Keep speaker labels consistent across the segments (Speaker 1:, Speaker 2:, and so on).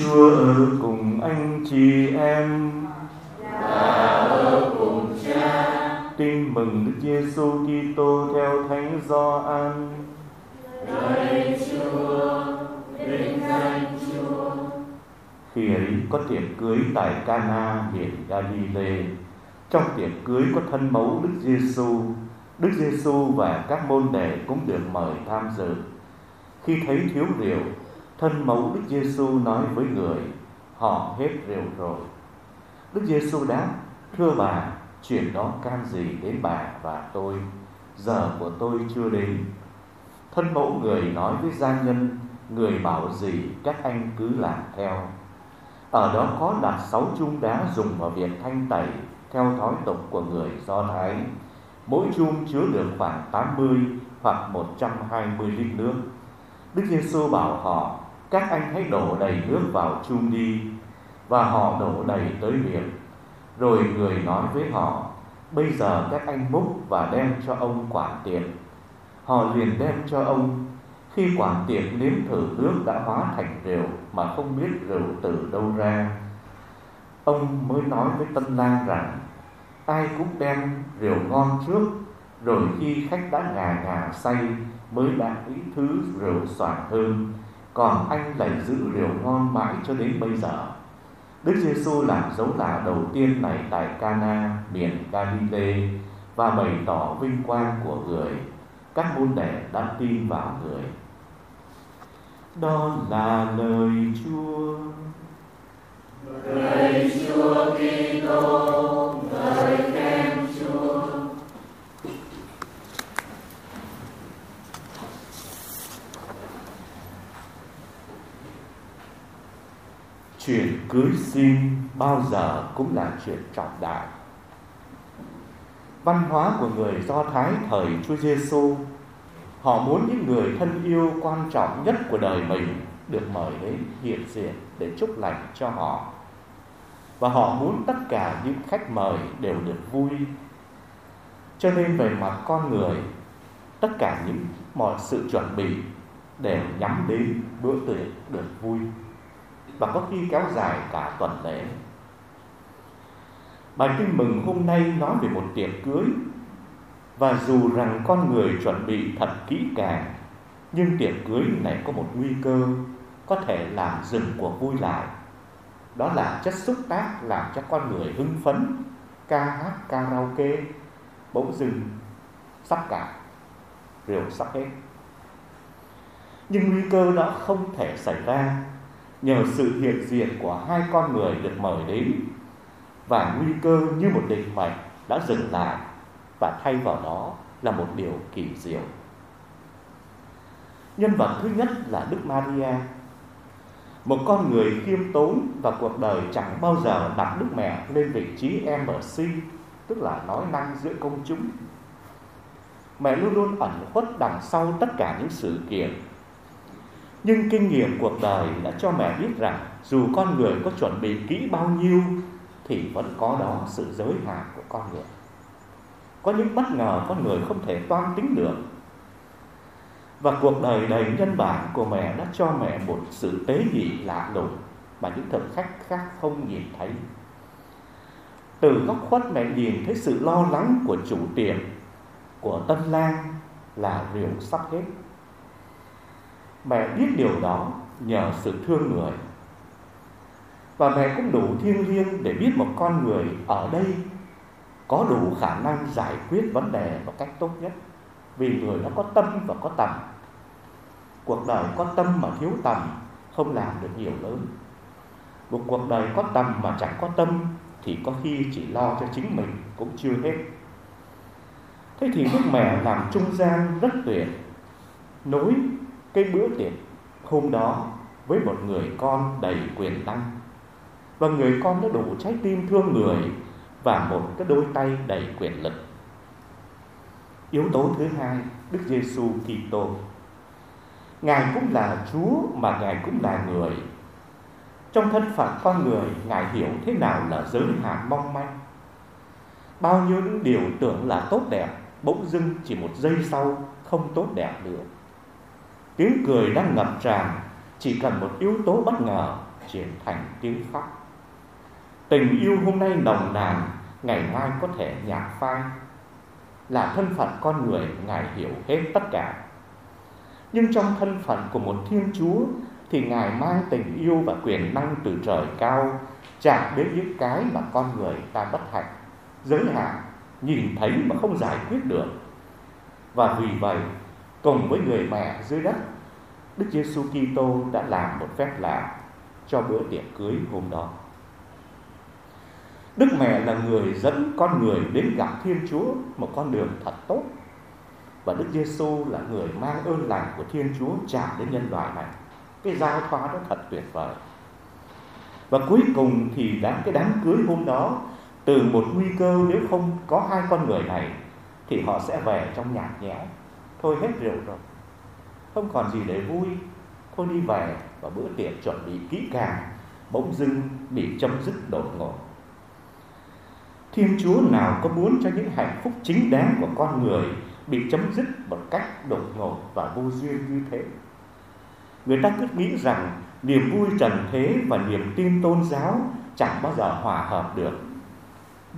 Speaker 1: Chúa ở cùng anh chị em.
Speaker 2: Và ở cùng cha.
Speaker 1: Tin mừng Đức Giêsu Kitô theo Thánh Gioan.
Speaker 2: Lạy Chúa, vinh danh Chúa.
Speaker 1: Khi ấy có tiệc cưới tại Cana miền Galilee. Trong tiệc cưới có thân mẫu Đức Giêsu. Đức Giêsu và các môn đệ cũng được mời tham dự. Khi thấy thiếu rượu, thân mẫu Đức Giêsu nói với người, họ hết rượu rồi. Đức Giêsu đáp, thưa bà, chuyện đó can gì đến bà và tôi, giờ của tôi chưa đến. Thân mẫu người nói với gia nhân, người bảo gì các anh cứ làm theo. Ở đó có đặt sáu chung đá dùng vào việc thanh tẩy theo thói tục của người Do Thái. Mỗi chung chứa được khoảng 80 hoặc 120 lít nước. Đức Giêsu bảo họ các anh hãy đổ đầy nước vào chung đi, và họ đổ đầy tới miệng. Rồi người nói với họ, bây giờ các anh múc và đem cho ông quản tiệc. Họ liền đem cho ông. Khi quản tiệc nếm thử nước đã hóa thành rượu mà không biết rượu từ đâu ra, ông mới nói với tân lang rằng, ai cũng đem rượu ngon trước, rồi khi khách đã ngà ngà say mới đạt ý thứ rượu soạn hơn còn anh lại giữ điều ngon mãi cho đến bây giờ. Đức Giêsu làm dấu lạ đầu tiên này tại Cana, miền Galilee và bày tỏ vinh quang của người. Các môn đệ đã tin vào người. Đó là lời Chúa.
Speaker 2: Lời Chúa Kitô, lời khen Chúa.
Speaker 1: Chuyện cưới xin bao giờ cũng là chuyện trọng đại. Văn hóa của người Do Thái thời Chúa Giêsu, họ muốn những người thân yêu quan trọng nhất của đời mình được mời đến hiện diện để chúc lành cho họ. Và họ muốn tất cả những khách mời đều được vui. Cho nên về mặt con người, tất cả những mọi sự chuẩn bị đều nhắm đến bữa tiệc được vui và có khi kéo dài cả tuần lễ. Bài tin mừng hôm nay nói về một tiệc cưới và dù rằng con người chuẩn bị thật kỹ càng nhưng tiệc cưới này có một nguy cơ có thể làm dừng cuộc vui lại. Đó là chất xúc tác làm cho con người hưng phấn, ca hát karaoke, bỗng dừng sắp cả, rượu sắp hết. Nhưng nguy cơ đó không thể xảy ra nhờ sự hiện diện của hai con người được mời đến và nguy cơ như một định mệnh đã dừng lại và thay vào đó là một điều kỳ diệu. Nhân vật thứ nhất là Đức Maria, một con người khiêm tốn và cuộc đời chẳng bao giờ đặt Đức Mẹ lên vị trí MC, tức là nói năng giữa công chúng. Mẹ luôn luôn ẩn khuất đằng sau tất cả những sự kiện nhưng kinh nghiệm cuộc đời đã cho mẹ biết rằng dù con người có chuẩn bị kỹ bao nhiêu thì vẫn có đó sự giới hạn của con người. Có những bất ngờ con người không thể toan tính được. Và cuộc đời đầy nhân bản của mẹ đã cho mẹ một sự tế nhị lạ lùng mà những thực khách khác không nhìn thấy. Từ góc khuất mẹ nhìn thấy sự lo lắng của chủ tiệm, của tân lang là rượu sắp hết Mẹ biết điều đó nhờ sự thương người. Và mẹ cũng đủ thiêng liêng để biết một con người ở đây có đủ khả năng giải quyết vấn đề một cách tốt nhất. Vì người nó có tâm và có tầm. Cuộc đời có tâm mà thiếu tầm, không làm được nhiều lớn. Một cuộc đời có tầm mà chẳng có tâm, thì có khi chỉ lo cho chính mình cũng chưa hết. Thế thì đức mẹ làm trung gian rất tuyệt. Nối cái bữa tiệc hôm đó với một người con đầy quyền năng. Và người con đã đủ trái tim thương người và một cái đôi tay đầy quyền lực. Yếu tố thứ hai, đức giêsu kitô. Ngài cũng là chúa mà ngài cũng là người. Trong thân phận con người, ngài hiểu thế nào là giới hạn mong manh. Bao nhiêu những điều tưởng là tốt đẹp, bỗng dưng chỉ một giây sau không tốt đẹp nữa tiếng cười đang ngập tràn, chỉ cần một yếu tố bất ngờ chuyển thành tiếng khóc. Tình yêu hôm nay nồng nàn, ngày mai có thể nhạt phai. Là thân phận con người, ngài hiểu hết tất cả. Nhưng trong thân phận của một thiên chúa, thì ngài mang tình yêu và quyền năng từ trời cao chạm đến những cái mà con người ta bất hạnh, giới hạn, nhìn thấy mà không giải quyết được. Và vì vậy cùng với người mẹ dưới đất, Đức Giêsu Kitô đã làm một phép lạ cho bữa tiệc cưới hôm đó. Đức mẹ là người dẫn con người đến gặp Thiên Chúa một con đường thật tốt. Và Đức Giêsu là người mang ơn lành của Thiên Chúa chạm đến nhân loại này. Cái giao thoa đó thật tuyệt vời. Và cuối cùng thì đám, cái đám cưới hôm đó, từ một nguy cơ nếu không có hai con người này, thì họ sẽ về trong nhạt nhẽo. Thôi hết rượu rồi. Không còn gì để vui. Thôi đi về và bữa tiệc chuẩn bị kỹ càng, bỗng dưng bị chấm dứt đột ngột. Thiên chúa nào có muốn cho những hạnh phúc chính đáng của con người bị chấm dứt một cách đột ngột và vô duyên như thế? Người ta cứ nghĩ rằng niềm vui trần thế và niềm tin tôn giáo chẳng bao giờ hòa hợp được.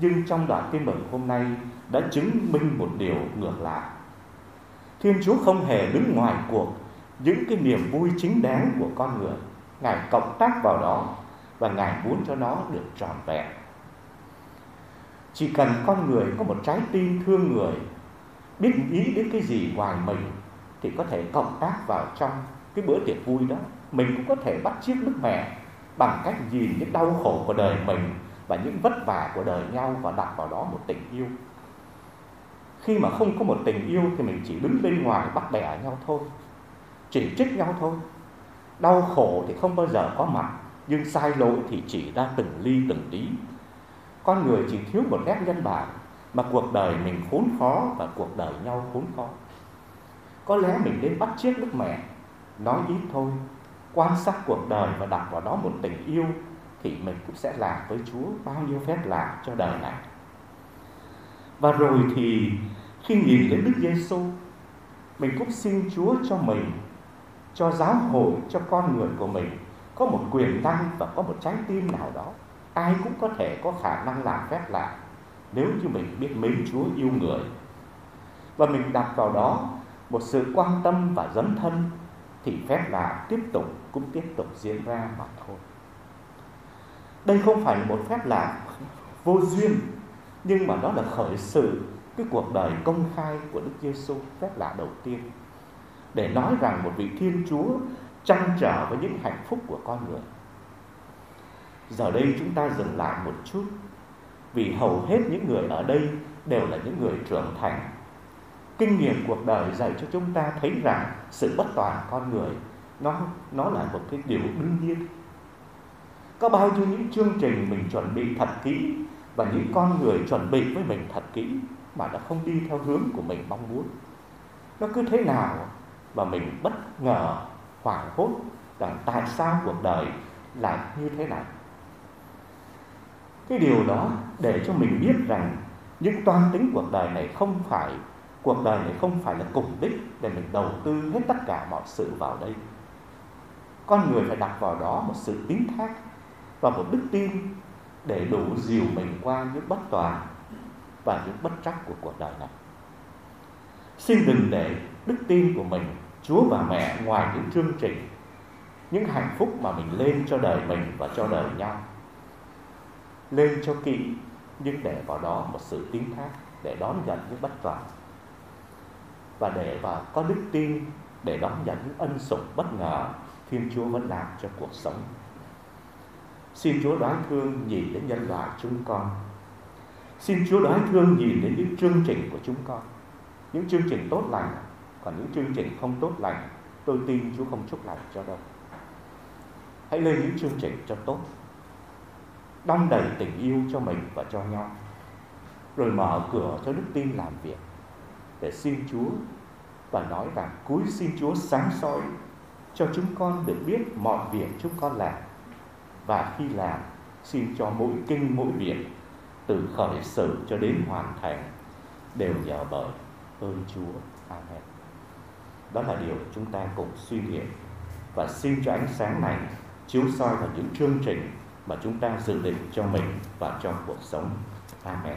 Speaker 1: Nhưng trong đoạn tin mừng hôm nay đã chứng minh một điều ngược lại. Thiên Chúa không hề đứng ngoài cuộc những cái niềm vui chính đáng của con người. Ngài cộng tác vào đó và Ngài muốn cho nó được tròn vẹn. Chỉ cần con người có một trái tim thương người, biết nghĩ đến cái gì ngoài mình thì có thể cộng tác vào trong cái bữa tiệc vui đó. Mình cũng có thể bắt chiếc Đức Mẹ bằng cách nhìn những đau khổ của đời mình và những vất vả của đời nhau và đặt vào đó một tình yêu khi mà không có một tình yêu thì mình chỉ đứng bên ngoài bắt bẻ nhau thôi, chỉ trích nhau thôi. Đau khổ thì không bao giờ có mặt, nhưng sai lỗi thì chỉ ra từng ly từng tí. Con người chỉ thiếu một nét nhân bản mà cuộc đời mình khốn khó và cuộc đời nhau khốn khó. Có lẽ mình nên bắt chiếc đức mẹ, nói ít thôi, quan sát cuộc đời và đặt vào đó một tình yêu thì mình cũng sẽ làm với Chúa bao nhiêu phép lạ cho đời này và rồi thì khi nhìn đến Đức Giêsu, mình cũng xin Chúa cho mình, cho giáo hội, cho con người của mình có một quyền năng và có một trái tim nào đó. Ai cũng có thể có khả năng làm phép lạ nếu như mình biết mến Chúa yêu người. Và mình đặt vào đó một sự quan tâm và dấn thân thì phép lạ tiếp tục cũng tiếp tục diễn ra mà thôi. Đây không phải một phép lạ vô duyên nhưng mà đó là khởi sự, cái cuộc đời công khai của Đức Giêsu phép lạ đầu tiên để nói rằng một vị Thiên Chúa trăn trở với những hạnh phúc của con người. Giờ đây chúng ta dừng lại một chút, vì hầu hết những người ở đây đều là những người trưởng thành. Kinh nghiệm cuộc đời dạy cho chúng ta thấy rằng sự bất toàn con người, nó nó là một cái điều đương nhiên. Có bao nhiêu những chương trình mình chuẩn bị thật kỹ và những con người chuẩn bị với mình thật kỹ mà nó không đi theo hướng của mình mong muốn. Nó cứ thế nào mà mình bất ngờ, hoảng hốt rằng tại sao cuộc đời lại như thế này? Cái điều đó để cho mình biết rằng những toan tính cuộc đời này không phải, cuộc đời này không phải là cùng đích để mình đầu tư hết tất cả mọi sự vào đây. Con người phải đặt vào đó một sự tín thác và một đức tin để đủ dìu mình qua những bất toàn và những bất trắc của cuộc đời này. Xin đừng để đức tin của mình, Chúa và mẹ ngoài những chương trình, những hạnh phúc mà mình lên cho đời mình và cho đời nhau. Lên cho kỹ nhưng để vào đó một sự tín thác để đón nhận những bất toàn và để vào có đức tin để đón nhận những ân sủng bất ngờ Thiên Chúa vẫn làm cho cuộc sống. Xin Chúa đoán thương nhìn đến nhân loại chúng con. Xin Chúa đoán thương nhìn đến những chương trình của chúng con. Những chương trình tốt lành, còn những chương trình không tốt lành, tôi tin Chúa không chúc lành cho đâu. Hãy lên những chương trình cho tốt. Đong đầy tình yêu cho mình và cho nhau. Rồi mở cửa cho đức tin làm việc để xin Chúa và nói rằng cúi xin Chúa sáng soi cho chúng con được biết mọi việc chúng con làm và khi làm, xin cho mỗi kinh, mỗi việc, từ khởi sự cho đến hoàn thành, đều nhờ bởi ơn Chúa. Amen. Đó là điều chúng ta cùng suy nghiệm và xin cho ánh sáng này chiếu soi vào những chương trình mà chúng ta dự định cho mình và trong cuộc sống. Amen.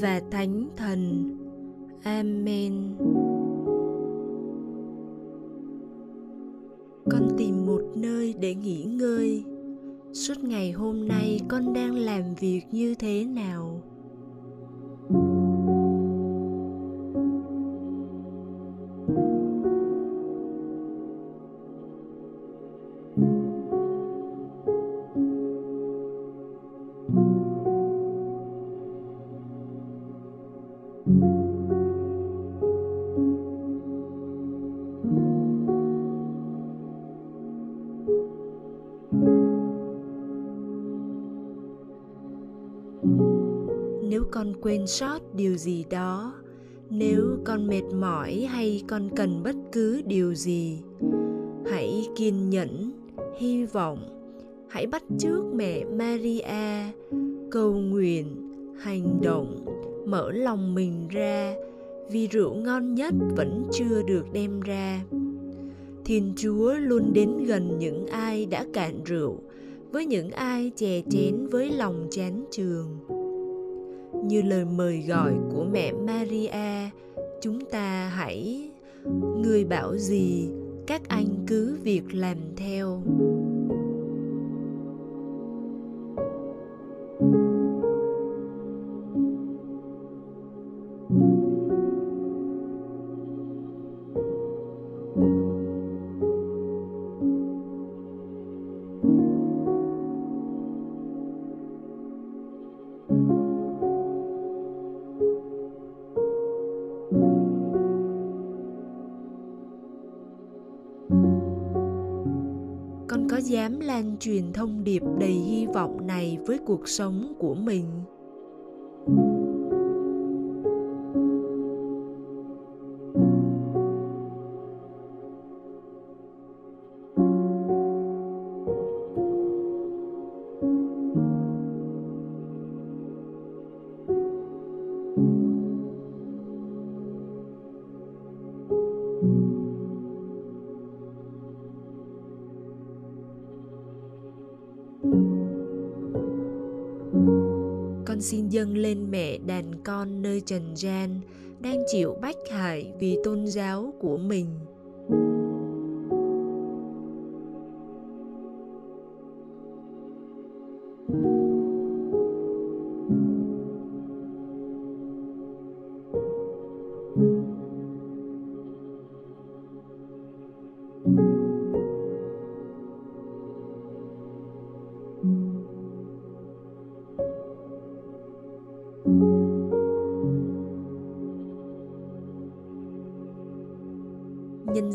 Speaker 3: và Thánh Thần. Amen. Con tìm một nơi để nghỉ ngơi. Suốt ngày hôm nay con đang làm việc như thế nào? Con quên sót điều gì đó nếu con mệt mỏi hay con cần bất cứ điều gì hãy kiên nhẫn hy vọng. Hãy bắt chước mẹ maria cầu nguyện hành động mở lòng mình ra vì rượu ngon nhất vẫn chưa được đem ra. Thiên chúa luôn đến gần những ai đã cạn rượu với những ai chè chén với lòng chán trường như lời mời gọi của mẹ maria, chúng ta hãy, người bảo gì, các anh cứ việc làm theo. Dám lan truyền thông điệp đầy hy vọng này với cuộc sống của mình. Xin dâng lên mẹ đàn con nơi trần gian, đang chịu bách hại vì tôn giáo của mình.